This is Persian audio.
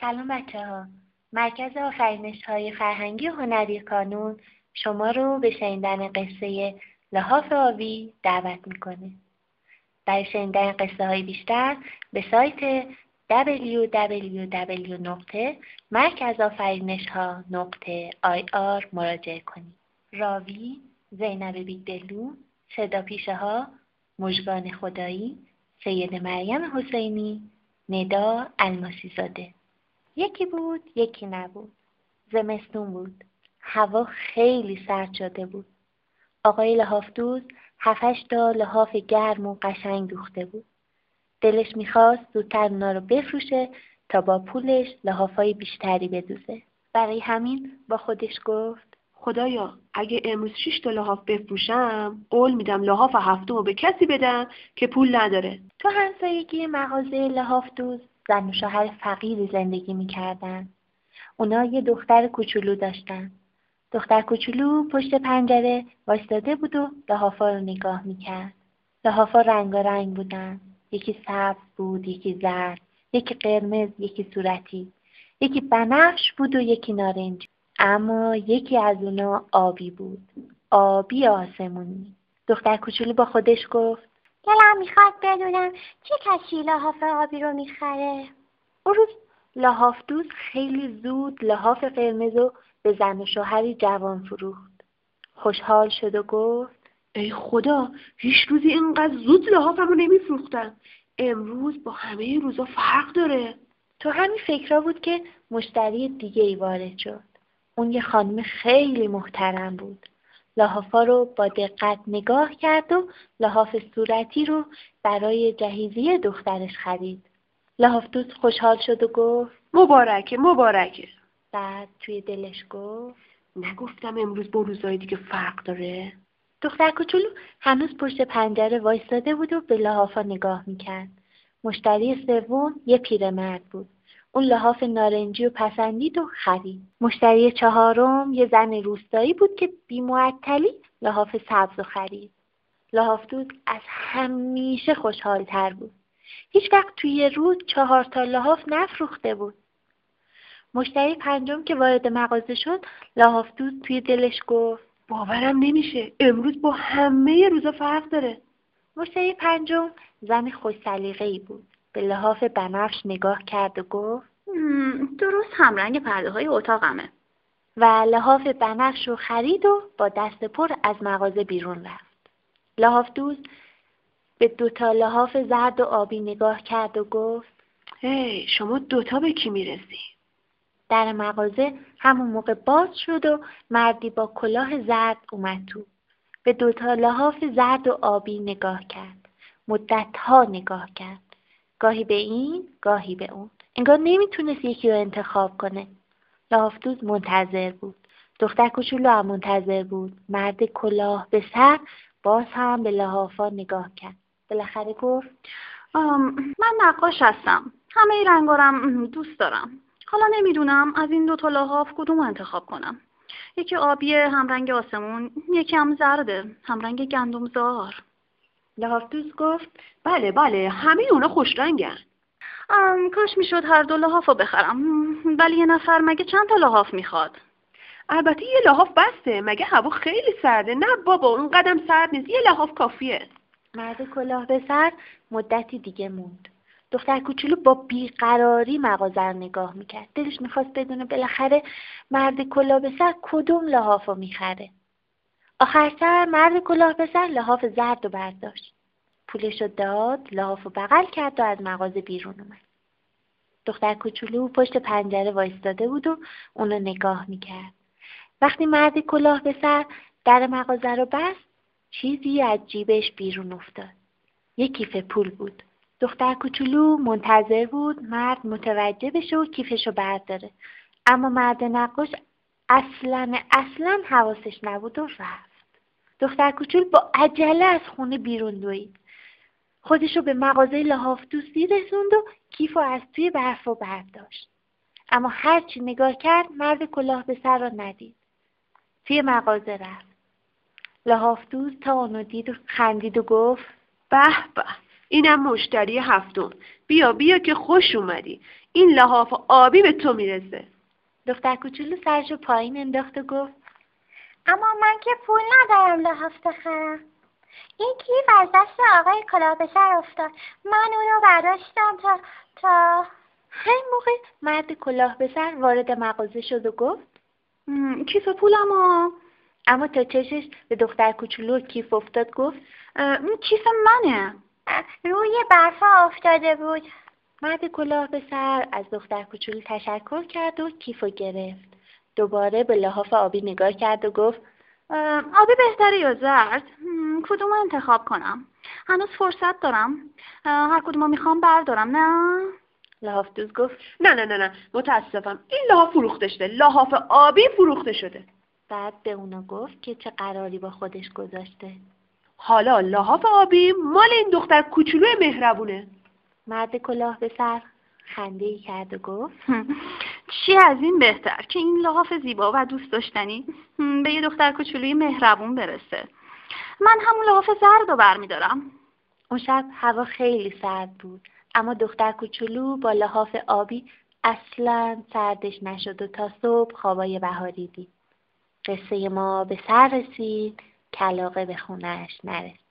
سلام بچه ها مرکز آفرینش های فرهنگی و هنری کانون شما رو به شنیدن قصه لحاف آبی دعوت می‌کنه. برای شنیدن قصه های بیشتر به سایت www.مرکزآفرینشها.ir مراجعه کنید. راوی زینب بیگدلو صدا پیشه ها خدایی سید مریم حسینی ندا الماسی زاده یکی بود یکی نبود. زمستون بود. هوا خیلی سرد شده بود. آقای لحافدوز هفتش تا لحاف گرم و قشنگ دوخته بود. دلش می‌خواست زودتر اونا رو بفروشه تا با پولش لحافای بیشتری بدوزه. برای همین با خودش گفت خدایا اگه امروز شش تا لحاف بفروشم قول میدم لحاف هفتم رو به کسی بدم که پول نداره. تو همسایگی مغازه لحاف دوز زن و شوهر فقیری زندگی می‌کردن. اونا یه دختر کوچولو داشتن. دختر کوچولو پشت پنجره وایستاده بود و لحافا رو نگاه می‌کرد. لحافا رنگارنگ بودن. یکی سبز بود یکی زرد یکی قرمز یکی صورتی. یکی بنفش بود و یکی نارنجی اما یکی از اونا آبی بود. آبی آسمونی. دختر کوچولو با خودش گفت دلم می‌خواد بدونم چه کسی لحاف آبی رو می‌خره. اون روز لحاف دوست خیلی زود لحاف قرمز رو به زن شوهری جوان فروخت. خوشحال شد و گفت ای خدا هیچ روزی اینقدر زود لحافم رو نمیفروختم. امروز با همه روزا فرق داره. تو همین فکرها بود که مشتری دیگه ای وارد شد. اون یه خانم خیلی محترم بود. لحافا رو با دقت نگاه کرد و لحاف صورتی رو برای جهیزی دخترش خرید. لحاف دوست خوشحال شد و گفت مبارکه مبارکه. بعد توی دلش گفت نگفتم امروز با روزای دیگه فرق داره؟ دختر کوچولو هنوز پشت پنجره وایستاده بود و به لحافا نگاه می‌کرد. مشتری سوم یه پیرمرد بود. اون لحاف نارنجی و پسندید و خرید. مشتری چهارم یه زن روستایی بود که بیمعطلی لحاف سبز و خرید. لحاف دود از همیشه خوشحالتر بود. هیچ وقت توی روز چهار تا لحاف نفروخته بود. مشتری پنجم که وارد مغازه شد لحاف دود توی دلش گفت باورم نمیشه امروز با همه روزا فرق داره. مشتری پنجم زن خوش بود. به لحاف بنفش نگاه کرد و گفت درست همرنگ پرده های اتاقمه و لحاف بنفش رو خرید و با دست پر از مغازه بیرون رفت لحاف دوز به دوتا لحاف زرد و آبی نگاه کرد و گفت هی شما دوتا به کی می‌رسی؟ در مغازه همون موقع باز شد و مردی با کلاه زرد اومد تو. به دوتا لحاف زرد و آبی نگاه کرد. مدت ها نگاه کرد. گاهی به این، گاهی به اون. انگار نمی‌تونست یکی رو انتخاب کنه. لحافدوز منتظر بود. دختر کوچولو هم منتظر بود. مرد کلاه به سر باز هم به لحافا نگاه کرد. بالاخره گفت من نقاش هستم. همه رنگارم دوست دارم. حالا نمی‌دونم از این دو تا لحاف کدوم انتخاب کنم. یکی آبی همرنگ آسمون، یکی هم زرده، همرنگ گندمزار. لحاف گفت بله بله همه اونا خوش رنگن. کاش می‌شد هر دو لحاف رو بخرم. ولی یه نفر مگه چند تا لحاف می‌خواد؟ البته یه لحاف بسته مگه هوا خیلی سرده. نه بابا اون قدم سرد نیست یه لحاف کافیه. مرد کلاه به سر مدتی دیگه موند. دختر کوچولو با بیقراری مغازه رو نگاه می‌کرد. دلش می‌خواست بدونه بالاخره مرد کلاه به سر کدوم لحاف رو می‌خره. آخر سر مرد کلاه به لحاف زرد و برداشت. پولش رو داد لحاف و بغل کرد و از مغازه بیرون اومد. دختر کوچولو پشت پنجره وایستاده بود و اونو نگاه می‌کرد. وقتی مرد کلاه به سر در مغازه رو بست چیزی از جیبش بیرون افتاد. یک کیف پول بود. دختر کوچولو منتظر بود مرد متوجه بشه و کیفشو برداره. اما مرد نقاش اصلا اصلا حواسش نبود و رفت. دختر کوچول با عجله از خونه بیرون دوید. خودش رو به مغازه لحاف دوستی رسوند و کیف و از توی برف و برداشت اما هرچی نگاه کرد مرد کلاه به سر را ندید. توی مغازه رفت. لحاف دوست تا اونو دید و خندید و گفت به به اینم مشتری هفتم. بیا بیا که خوش اومدی. این لحاف آبی به تو می‌رسه. دختر کوچولو سرشو پایین انداخت و گفت اما من که پول ندارم لحاف بخرم. این کیف از دست آقای کلابسر افتاد. من اونو برداشتم تا تا همین موقع مرد کلاه به سر وارد مغازه شد و گفت کیف پولمو؟ اما تا چشش به دختر کوچولو کیف افتاد گفت این کیف منه. روی برفا افتاده بود. مرد کلاه به سر از دختر کوچولو تشکر کرد و کیف رو گرفت. دوباره به لحاف آبی نگاه کرد و گفت آبی بهتره یا زرد؟ کدوم رو انتخاب کنم؟ هنوز فرصت دارم. هر کدوم می‌خوام بردارم نه؟ لحاف دوز گفت نه نه نه نه متاسفم. این لحاف فروخته شده. لحاف آبی فروخته شده. بعد به اونا گفت که چه قراری با خودش گذاشته. حالا لحاف آبی مال این دختر کوچولو مهربونه. مرد کلاه به سر خنده ای کرد و گفت چی از این بهتر که این لحاف زیبا و دوست داشتنی به یه دختر کوچولوی مهربون برسه؟ من همون لحاف زرد رو برمیدارم. اون شب هوا خیلی سرد بود اما دختر کوچولو با لحاف آبی اصلا سردش نشد و تا صبح خوابای بهاری دید. قصه ما به سر رسید کلاقه به خونش نرسید.